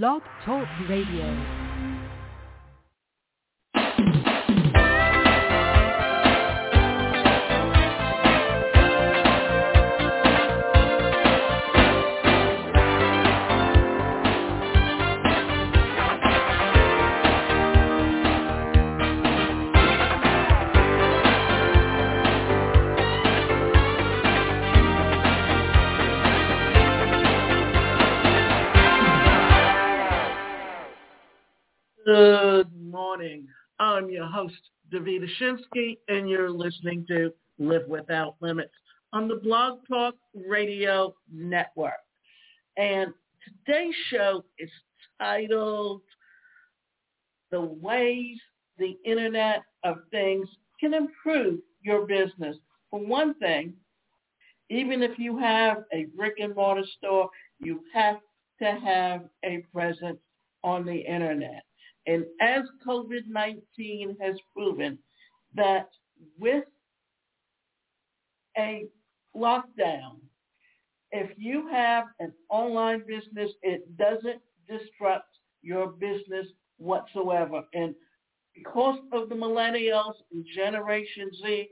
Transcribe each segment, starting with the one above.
Blog Talk Radio. I'm your host, Davida Shinsky, and you're listening to Live Without Limits on the Blog Talk Radio Network. And today's show is titled The Ways the Internet of Things Can Improve Your Business. For one thing, even if you have a brick and mortar store, you have to have a presence on the internet. And as COVID-19 has proven that with a lockdown, if you have an online business, it doesn't disrupt your business whatsoever. And because of the millennials and Generation Z,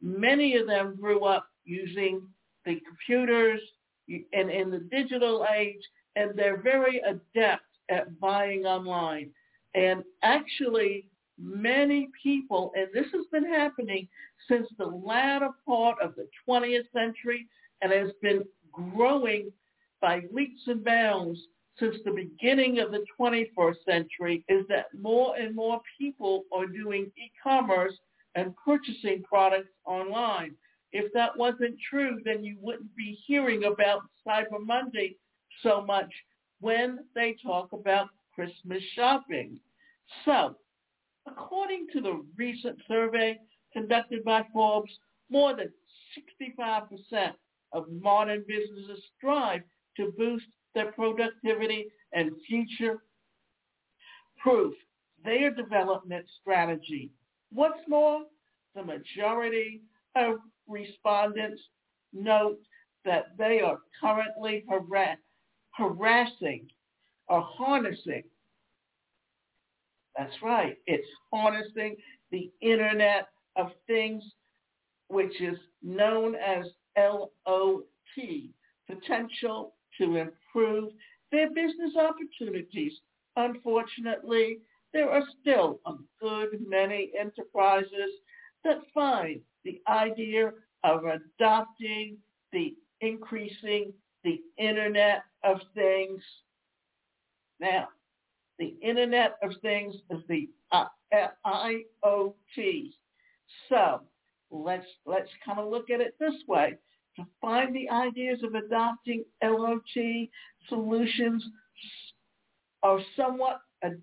many of them grew up using the computers and in the digital age, and they're very adept at buying online. And actually, many people, and this has been happening since the latter part of the 20th century and has been growing by leaps and bounds since the beginning of the 21st century, is that more and more people are doing e-commerce and purchasing products online. If that wasn't true, then you wouldn't be hearing about Cyber Monday so much when they talk about Christmas shopping. So, according to the recent survey conducted by Forbes, more than 65% of modern businesses strive to boost their productivity and future proof their development strategy. What's more, the majority of respondents note that they are currently harass- harassing or harnessing that's right. It's harnessing the Internet of Things, which is known as LOT, potential to improve their business opportunities. Unfortunately, there are still a good many enterprises that find the idea of adopting the increasing the Internet of Things. Now, the Internet of Things is the uh, IoT. So let's let's kind of look at it this way. To find the ideas of adopting LOT solutions are somewhat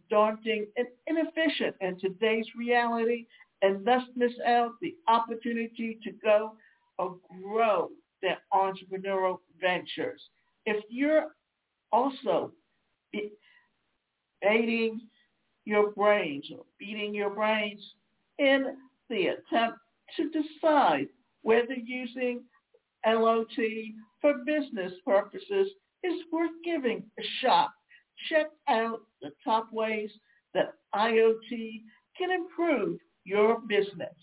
daunting and inefficient in today's reality and thus miss out the opportunity to go or grow their entrepreneurial ventures. If you're also baiting your brains or beating your brains in the attempt to decide whether using LOT for business purposes is worth giving a shot. Check out the top ways that IoT can improve your business.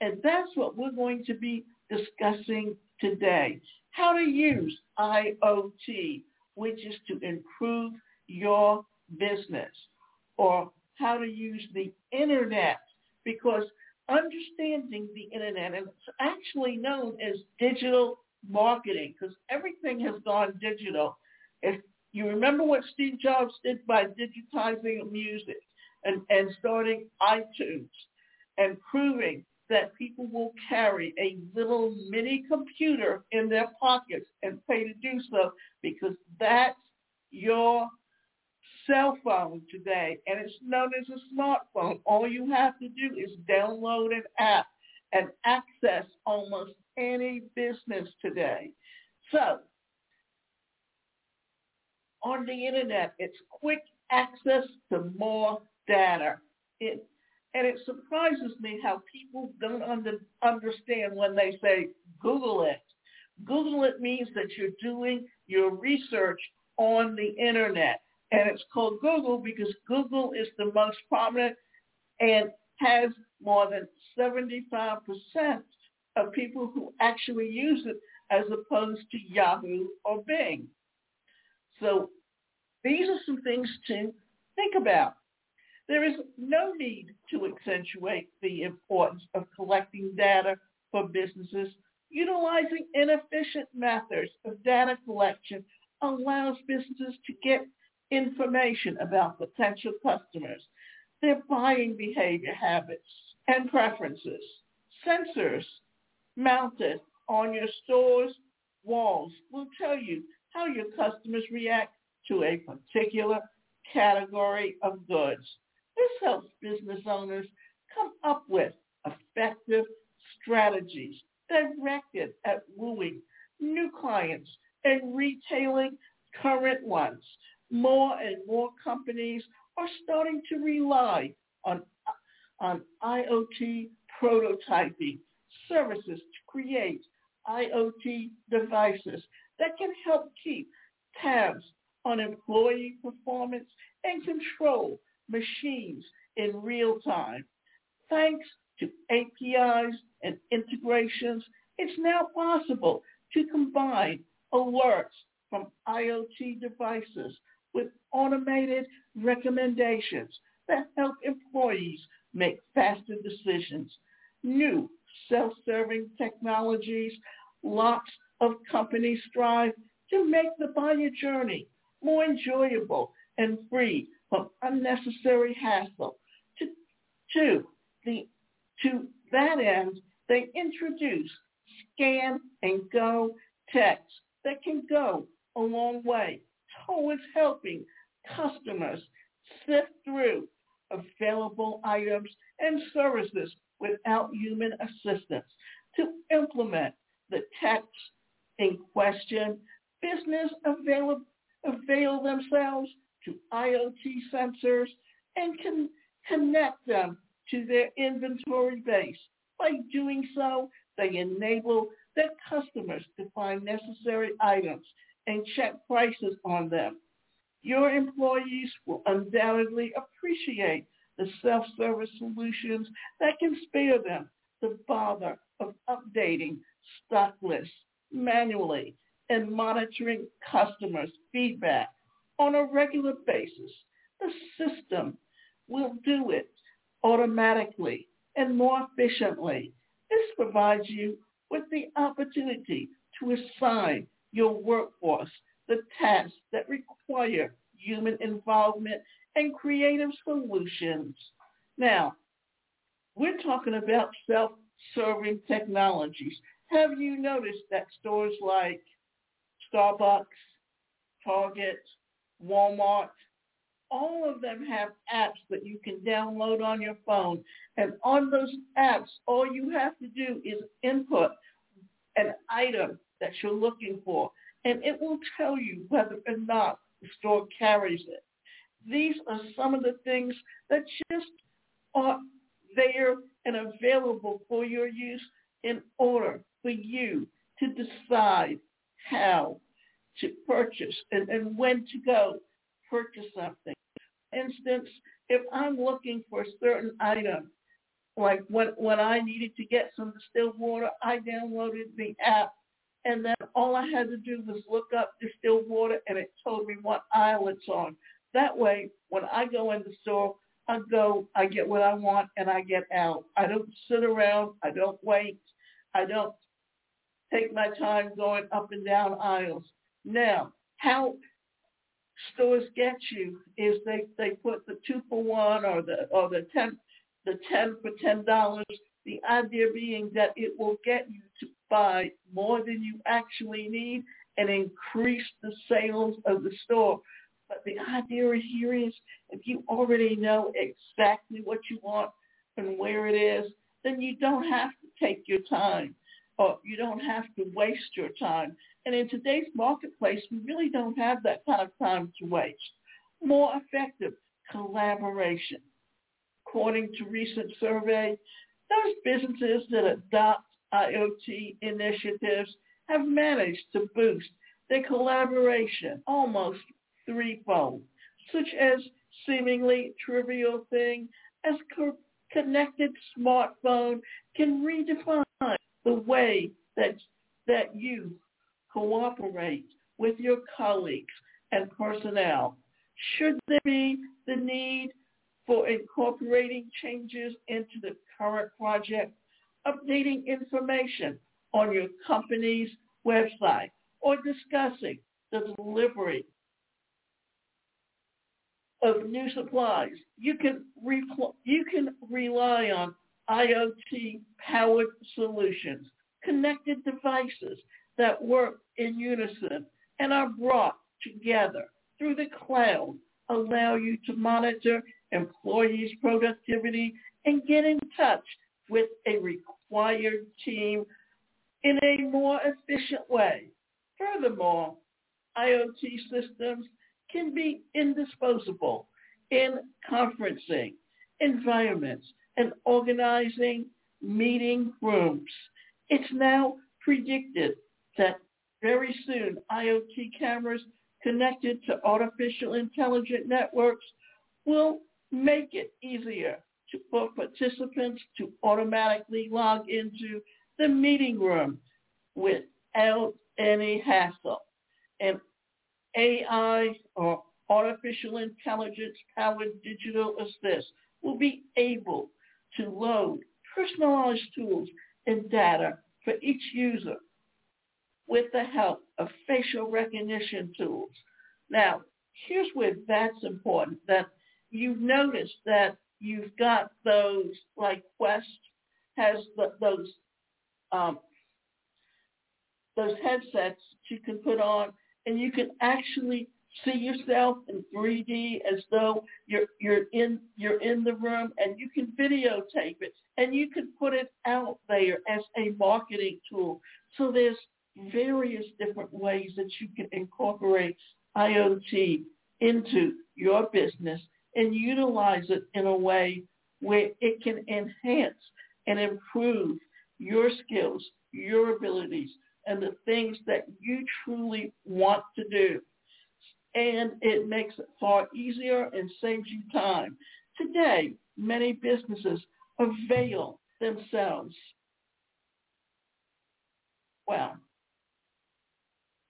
And that's what we're going to be discussing today. How to use IoT, which is to improve your business or how to use the internet because understanding the internet and it's actually known as digital marketing because everything has gone digital. If you remember what Steve Jobs did by digitizing music and, and starting iTunes and proving that people will carry a little mini computer in their pockets and pay to do so because that's your cell phone today, and it's known as a smartphone. All you have to do is download an app and access almost any business today. So on the internet, it's quick access to more data. It, and it surprises me how people don't under, understand when they say Google it. Google it means that you're doing your research on the internet. And it's called Google because Google is the most prominent and has more than 75% of people who actually use it as opposed to Yahoo or Bing. So these are some things to think about. There is no need to accentuate the importance of collecting data for businesses. Utilizing inefficient methods of data collection allows businesses to get information about potential customers, their buying behavior habits and preferences. Sensors mounted on your store's walls will tell you how your customers react to a particular category of goods. This helps business owners come up with effective strategies directed at wooing new clients and retailing current ones. More and more companies are starting to rely on, on IoT prototyping services to create IoT devices that can help keep tabs on employee performance and control machines in real time. Thanks to APIs and integrations, it's now possible to combine alerts from IoT devices with automated recommendations that help employees make faster decisions. New self-serving technologies, lots of companies strive to make the buyer journey more enjoyable and free from unnecessary hassle. To, to, the, to that end, they introduce scan and go techs that can go a long way towards helping customers sift through available items and services without human assistance. To implement the techs in question, business avail, avail themselves to IoT sensors and can connect them to their inventory base. By doing so, they enable their customers to find necessary items and check prices on them. Your employees will undoubtedly appreciate the self-service solutions that can spare them the bother of updating stock lists manually and monitoring customers' feedback on a regular basis. The system will do it automatically and more efficiently. This provides you with the opportunity to assign your workforce the tasks that require human involvement and creative solutions. Now, we're talking about self-serving technologies. Have you noticed that stores like Starbucks, Target, Walmart, all of them have apps that you can download on your phone. And on those apps, all you have to do is input an item that you're looking for, and it will tell you whether or not the store carries it. These are some of the things that just are there and available for your use in order for you to decide how to purchase and, and when to go purchase something. For instance, if I'm looking for a certain item, like when, when I needed to get some distilled water, I downloaded the app and then all I had to do was look up distilled water and it told me what aisle it's on. That way, when I go in the store, I go, I get what I want, and I get out. I don't sit around. I don't wait. I don't take my time going up and down aisles. Now, how stores get you is they they put the two for one or the or the ten the ten for ten dollars. The idea being that it will get you to buy more than you actually need and increase the sales of the store. But the idea here is if you already know exactly what you want and where it is, then you don't have to take your time or you don't have to waste your time. And in today's marketplace, we really don't have that kind of time to waste. More effective collaboration. According to recent survey, those businesses that adopt IoT initiatives have managed to boost their collaboration almost threefold. such as seemingly trivial thing as co- connected smartphone can redefine the way that that you cooperate with your colleagues and personnel. Should there be the need for incorporating changes into the current project, updating information on your company's website, or discussing the delivery of new supplies, you can, you can rely on IoT-powered solutions, connected devices that work in unison and are brought together through the cloud, allow you to monitor employees' productivity and get in touch with a required team in a more efficient way. Furthermore, IoT systems can be indisposable in conferencing environments and organizing meeting rooms. It's now predicted that very soon IoT cameras connected to artificial intelligent networks will make it easier to, for participants to automatically log into the meeting room without any hassle. And AI or artificial intelligence powered digital assist will be able to load personalized tools and data for each user with the help of facial recognition tools. Now, here's where that's important, that you've noticed that you've got those, like Quest has the, those um, those headsets you can put on, and you can actually see yourself in 3D as though you're you're in you're in the room, and you can videotape it, and you can put it out there as a marketing tool. So there's various different ways that you can incorporate IoT into your business and utilize it in a way where it can enhance and improve your skills, your abilities, and the things that you truly want to do. And it makes it far easier and saves you time. Today, many businesses avail themselves, well,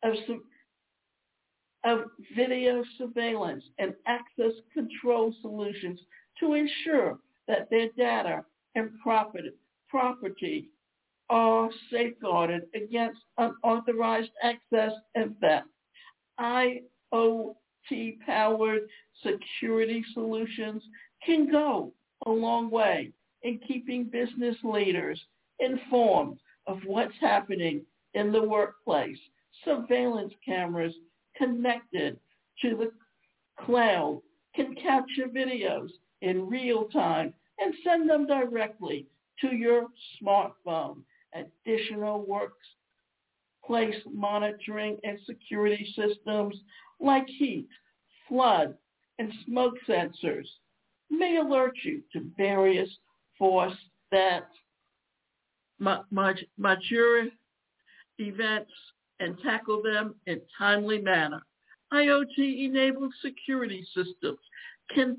of, of video surveillance and access control solutions to ensure that their data and property, are safeguarded against unauthorized access and theft. IoT-powered security solutions can go a long way in keeping business leaders informed of what's happening in the workplace. Surveillance cameras connected to the cloud can capture videos in real time and send them directly to your smartphone. Additional workplace monitoring and security systems like heat, flood, and smoke sensors may alert you to various force that major events and tackle them in timely manner. IoT-enabled security systems can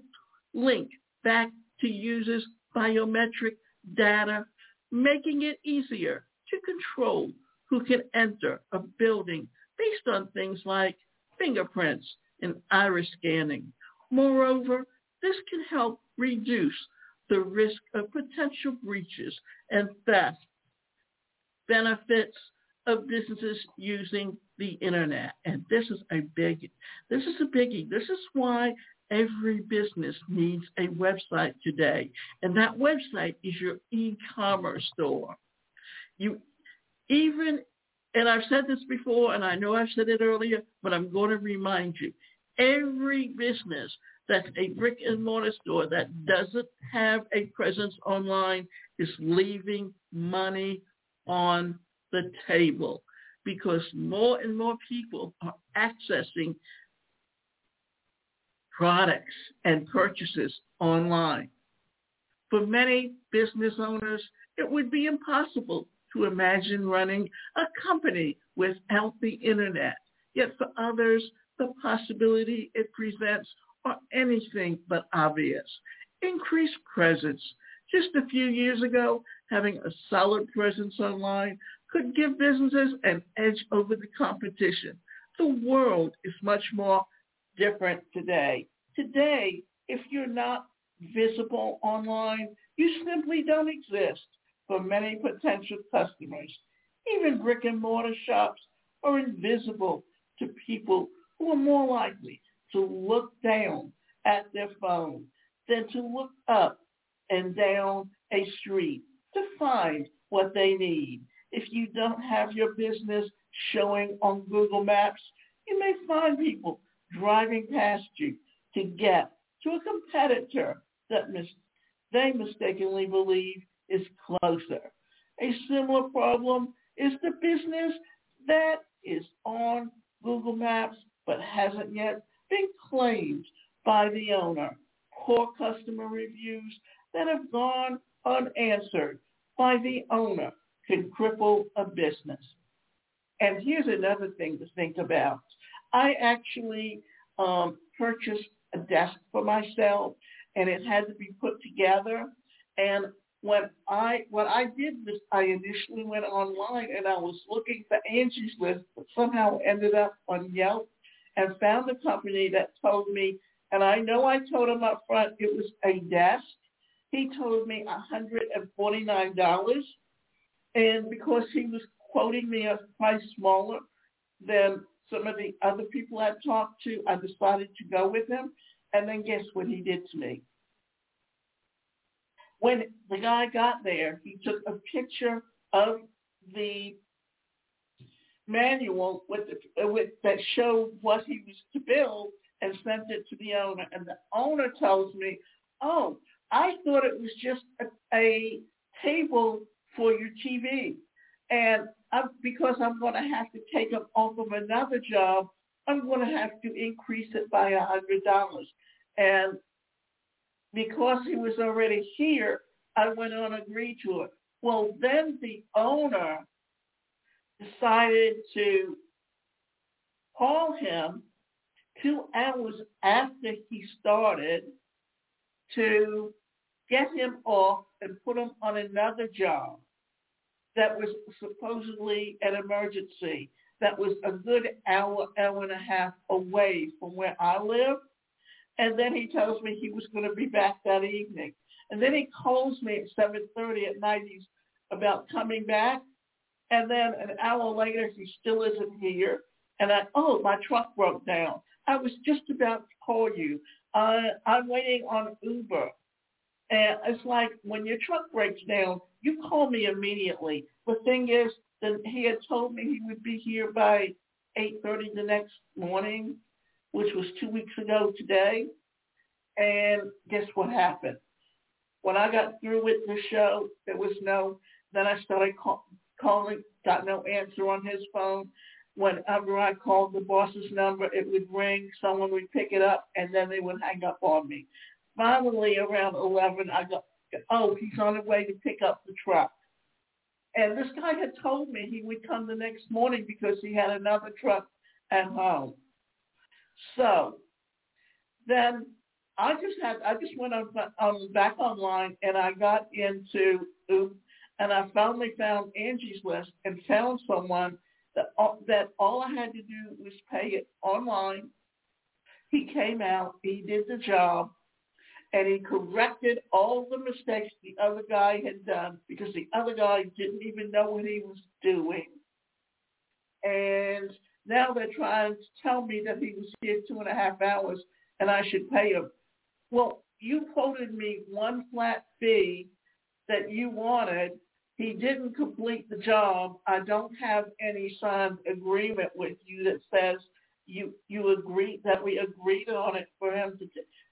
link back to users' biometric data, making it easier to control who can enter a building based on things like fingerprints and iris scanning. Moreover, this can help reduce the risk of potential breaches and theft. Benefits of businesses using the internet. And this is a big, this is a biggie. This is why every business needs a website today. And that website is your e-commerce store. You even, and I've said this before, and I know I've said it earlier, but I'm going to remind you, every business that's a brick and mortar store that doesn't have a presence online is leaving money on the table because more and more people are accessing products and purchases online. For many business owners, it would be impossible to imagine running a company without the internet. Yet for others, the possibility it presents are anything but obvious. Increased presence. Just a few years ago, having a solid presence online could give businesses an edge over the competition. The world is much more different today. Today, if you're not visible online, you simply don't exist for many potential customers. Even brick and mortar shops are invisible to people who are more likely to look down at their phone than to look up and down a street to find what they need. If you don't have your business showing on Google Maps, you may find people driving past you to get to a competitor that mis- they mistakenly believe is closer. A similar problem is the business that is on Google Maps but hasn't yet been claimed by the owner. Poor customer reviews that have gone unanswered by the owner can cripple a business. And here's another thing to think about. I actually um, purchased a desk for myself, and it had to be put together. And when I what I did was I initially went online and I was looking for Angie's List, but somehow ended up on Yelp and found a company that told me, and I know I told him up front it was a desk. He told me $149. And because he was quoting me a price smaller than some of the other people I talked to, I decided to go with him. And then guess what he did to me? When the guy got there, he took a picture of the manual with, the, with that showed what he was to build and sent it to the owner. And the owner tells me, "Oh, I thought it was just a, a table for your TV, and I'm, because I'm going to have to take him off of another job, I'm going to have to increase it by a hundred dollars." And because he was already here, I went on and agreed to it. Well, then the owner decided to call him two hours after he started to get him off and put him on another job that was supposedly an emergency that was a good hour, hour and a half away from where I live. And then he tells me he was going to be back that evening. And then he calls me at 7.30 at night. He's about coming back. And then an hour later, he still isn't here. And I, oh, my truck broke down. I was just about to call you. Uh, I'm waiting on Uber. And it's like when your truck breaks down, you call me immediately. The thing is that he had told me he would be here by 8.30 the next morning, which was two weeks ago today. And guess what happened? When I got through with the show, there was no, then I started call, calling, got no answer on his phone. Whenever I called the boss's number, it would ring, someone would pick it up, and then they would hang up on me. Finally, around 11, I got, oh, he's on the way to pick up the truck. And this guy had told me he would come the next morning because he had another truck at home. So then I just had I just went on, on back online and I got into and I finally found Angie's List and found someone that all, that all I had to do was pay it online. He came out, he did the job, and he corrected all the mistakes the other guy had done because the other guy didn't even know what he was doing. And now they're trying to tell me that he was here two and a half hours and I should pay him. Well, you quoted me one flat fee that you wanted he didn't complete the job. I don't have any signed agreement with you that says you you agreed that we agreed on it for him to.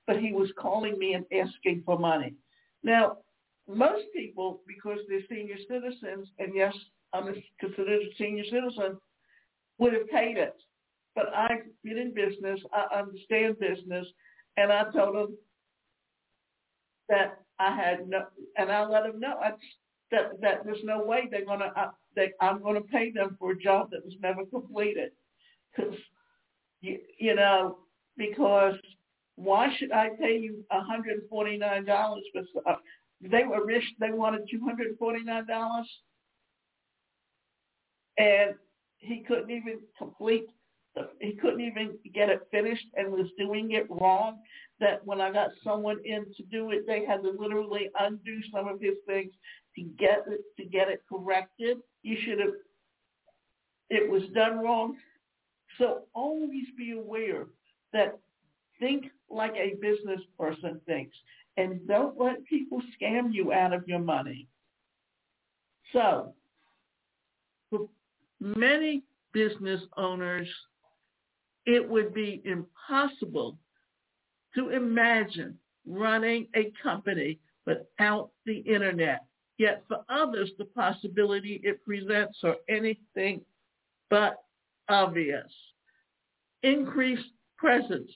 But he was calling me and asking for money. Now, most people, because they're senior citizens, and yes, I'm considered a senior citizen, would have paid it. But I've been in business. I understand business, and I told him that I had no, and I let him know. I that that there's no way they're gonna uh, they, I'm gonna pay them for a job that was never completed, because you, you know because Why should I pay you $149 for stuff? Uh, they were rich. They wanted $249. And he couldn't even complete he couldn't even get it finished and was doing it wrong. That when I got someone in to do it, they had to literally undo some of his things to get it to get it corrected. You should have. It was done wrong. So always be aware that think like a business person thinks and don't let people scam you out of your money. So for many business owners, it would be impossible to imagine running a company without the internet. Yet for others, the possibility it presents are anything but obvious. Increased presence.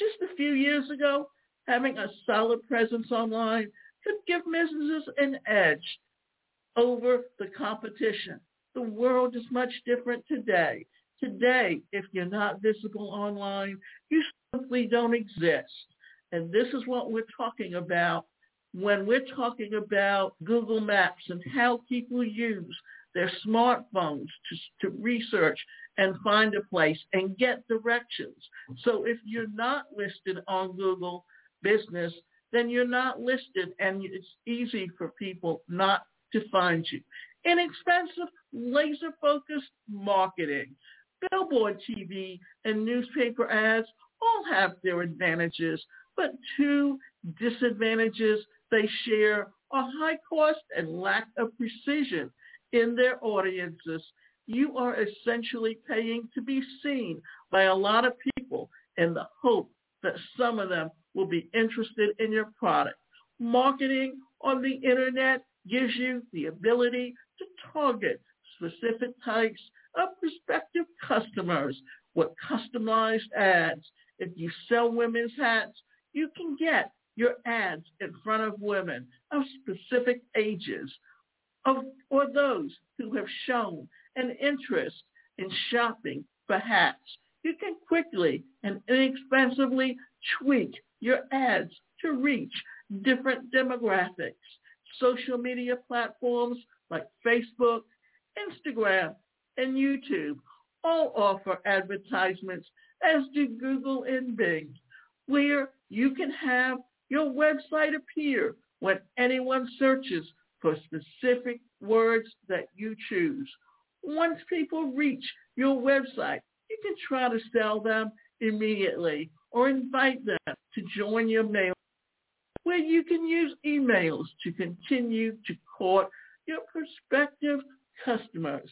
Just a few years ago, having a solid presence online could give businesses an edge over the competition. The world is much different today. Today, if you're not visible online, you simply don't exist. And this is what we're talking about when we're talking about Google Maps and how people use their smartphones to, to research and find a place and get directions. So if you're not listed on Google Business, then you're not listed and it's easy for people not to find you. Inexpensive, laser-focused marketing. Billboard TV and newspaper ads all have their advantages, but two disadvantages they share are high cost and lack of precision in their audiences. You are essentially paying to be seen by a lot of people in the hope that some of them will be interested in your product. Marketing on the internet gives you the ability to target specific types of prospective customers with customized ads. If you sell women's hats, you can get your ads in front of women of specific ages of, or those who have shown an interest in shopping for hats. You can quickly and inexpensively tweak your ads to reach different demographics. Social media platforms like Facebook, Instagram, and YouTube all offer advertisements, as do Google and Bing, where you can have your website appear when anyone searches for specific words that you choose. Once people reach your website, you can try to sell them immediately or invite them to join your mail where you can use emails to continue to court your prospective customers.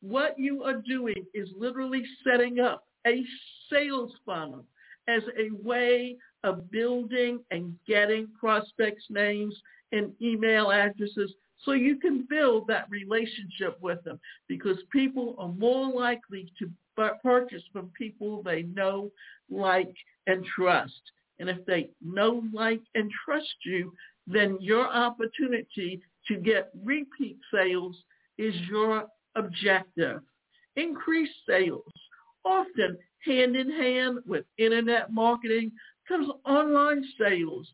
What you are doing is literally setting up a sales funnel as a way of building and getting prospects' names and email addresses so you can build that relationship with them because people are more likely to purchase from people they know, like, and trust. And if they know, like, and trust you, then your opportunity to get repeat sales is your objective. Increase sales. Often hand in hand with internet marketing comes online sales.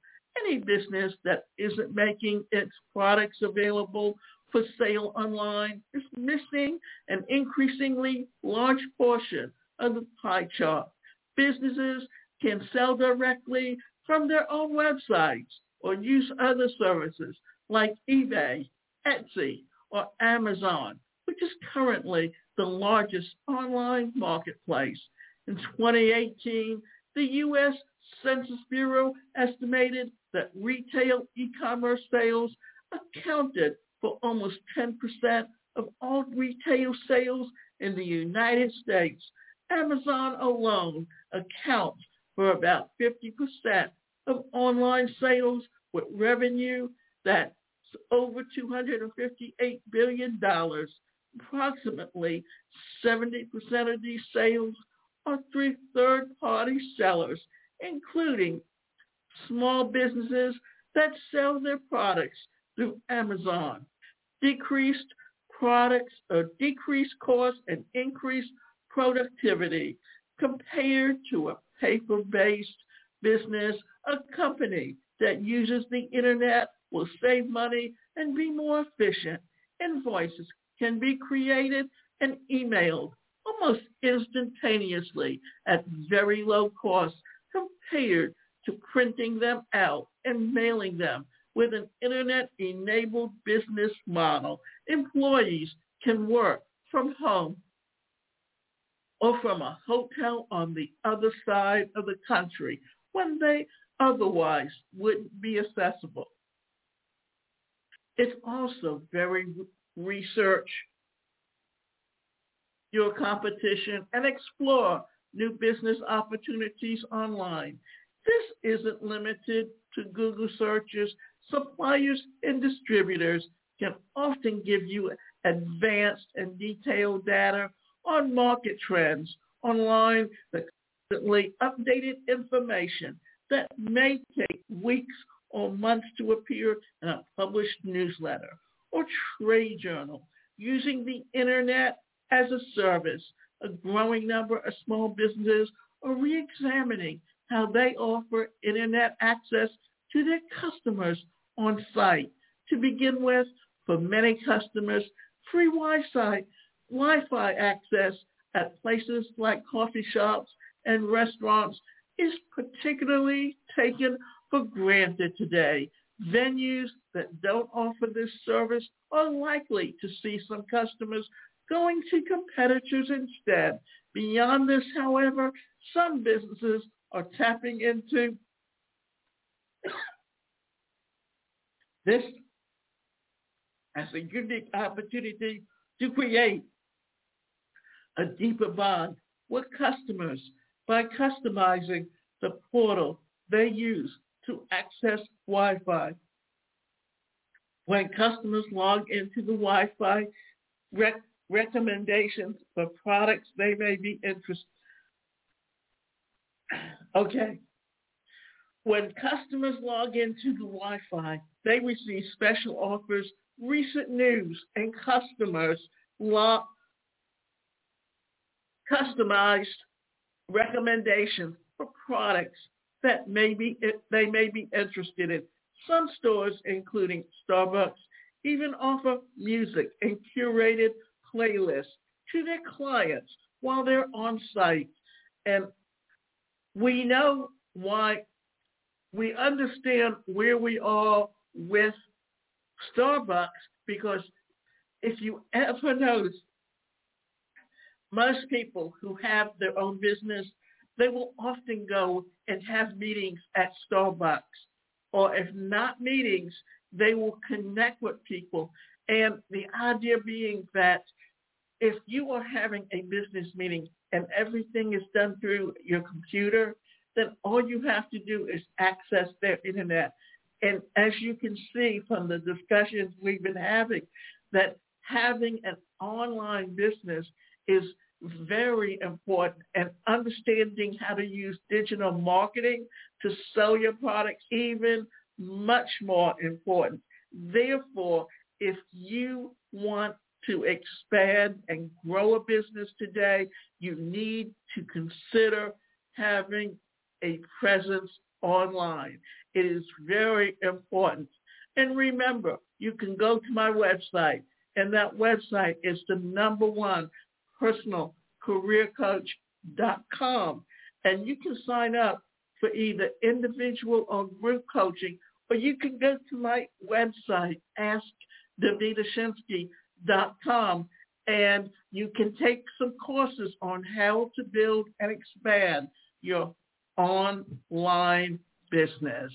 Any business that isn't making its products available for sale online is missing an increasingly large portion of the pie chart. Businesses can sell directly from their own websites or use other services like eBay, Etsy, or Amazon, which is currently the largest online marketplace. In 2018, the U.S. Census Bureau estimated that retail e-commerce sales accounted for almost 10% of all retail sales in the United States. Amazon alone accounts for about 50% of online sales with revenue that's over $258 billion. Approximately 70% of these sales are through third-party sellers, including small businesses that sell their products through Amazon. Decreased products or decreased cost and increased productivity compared to a paper-based business, a company that uses the internet will save money and be more efficient. Invoices can be created and emailed almost instantaneously at very low cost compared to printing them out and mailing them. With an internet-enabled business model, employees can work from home or from a hotel on the other side of the country when they otherwise wouldn't be accessible. It's also very research your competition and explore new business opportunities online. This isn't limited to Google searches. Suppliers and distributors can often give you advanced and detailed data on market trends online that constantly updated information that may take weeks or months to appear in a published newsletter or trade journal. Using the internet as a service, a growing number of small businesses are re-examining how they offer internet access to their customers on site. To begin with, for many customers, free Wi-Fi, Wi-Fi access at places like coffee shops and restaurants is particularly taken for granted today. Venues that don't offer this service are likely to see some customers going to competitors instead. Beyond this, however, some businesses are tapping into this as a unique opportunity to create a deeper bond with customers by customizing the portal they use to access Wi-Fi. When customers log into the Wi-Fi, rec- recommendations for products they may be interested. Okay. When customers log into the Wi-Fi, they receive special offers, recent news, and customers log customized recommendations for products that may be, they may be interested in. Some stores, including Starbucks, even offer music and curated playlists to their clients while they're on site. And we know why, we understand where we are with Starbucks because if you ever notice, most people who have their own business, they will often go and have meetings at Starbucks. Or if not meetings, they will connect with people. And the idea being that if you are having a business meeting and everything is done through your computer, then all you have to do is access their internet. And as you can see from the discussions we've been having, that having an online business is very important and understanding how to use digital marketing to sell your products even much more important. Therefore, if you want to expand and grow a business today, you need to consider having a presence online. It is very important. And remember, you can go to my website, and that website is the number one personalcareercoach.com. And you can sign up for either individual or group coaching, or you can go to my website, askdavidashinsky.com, and you can take some courses on how to build and expand your online business.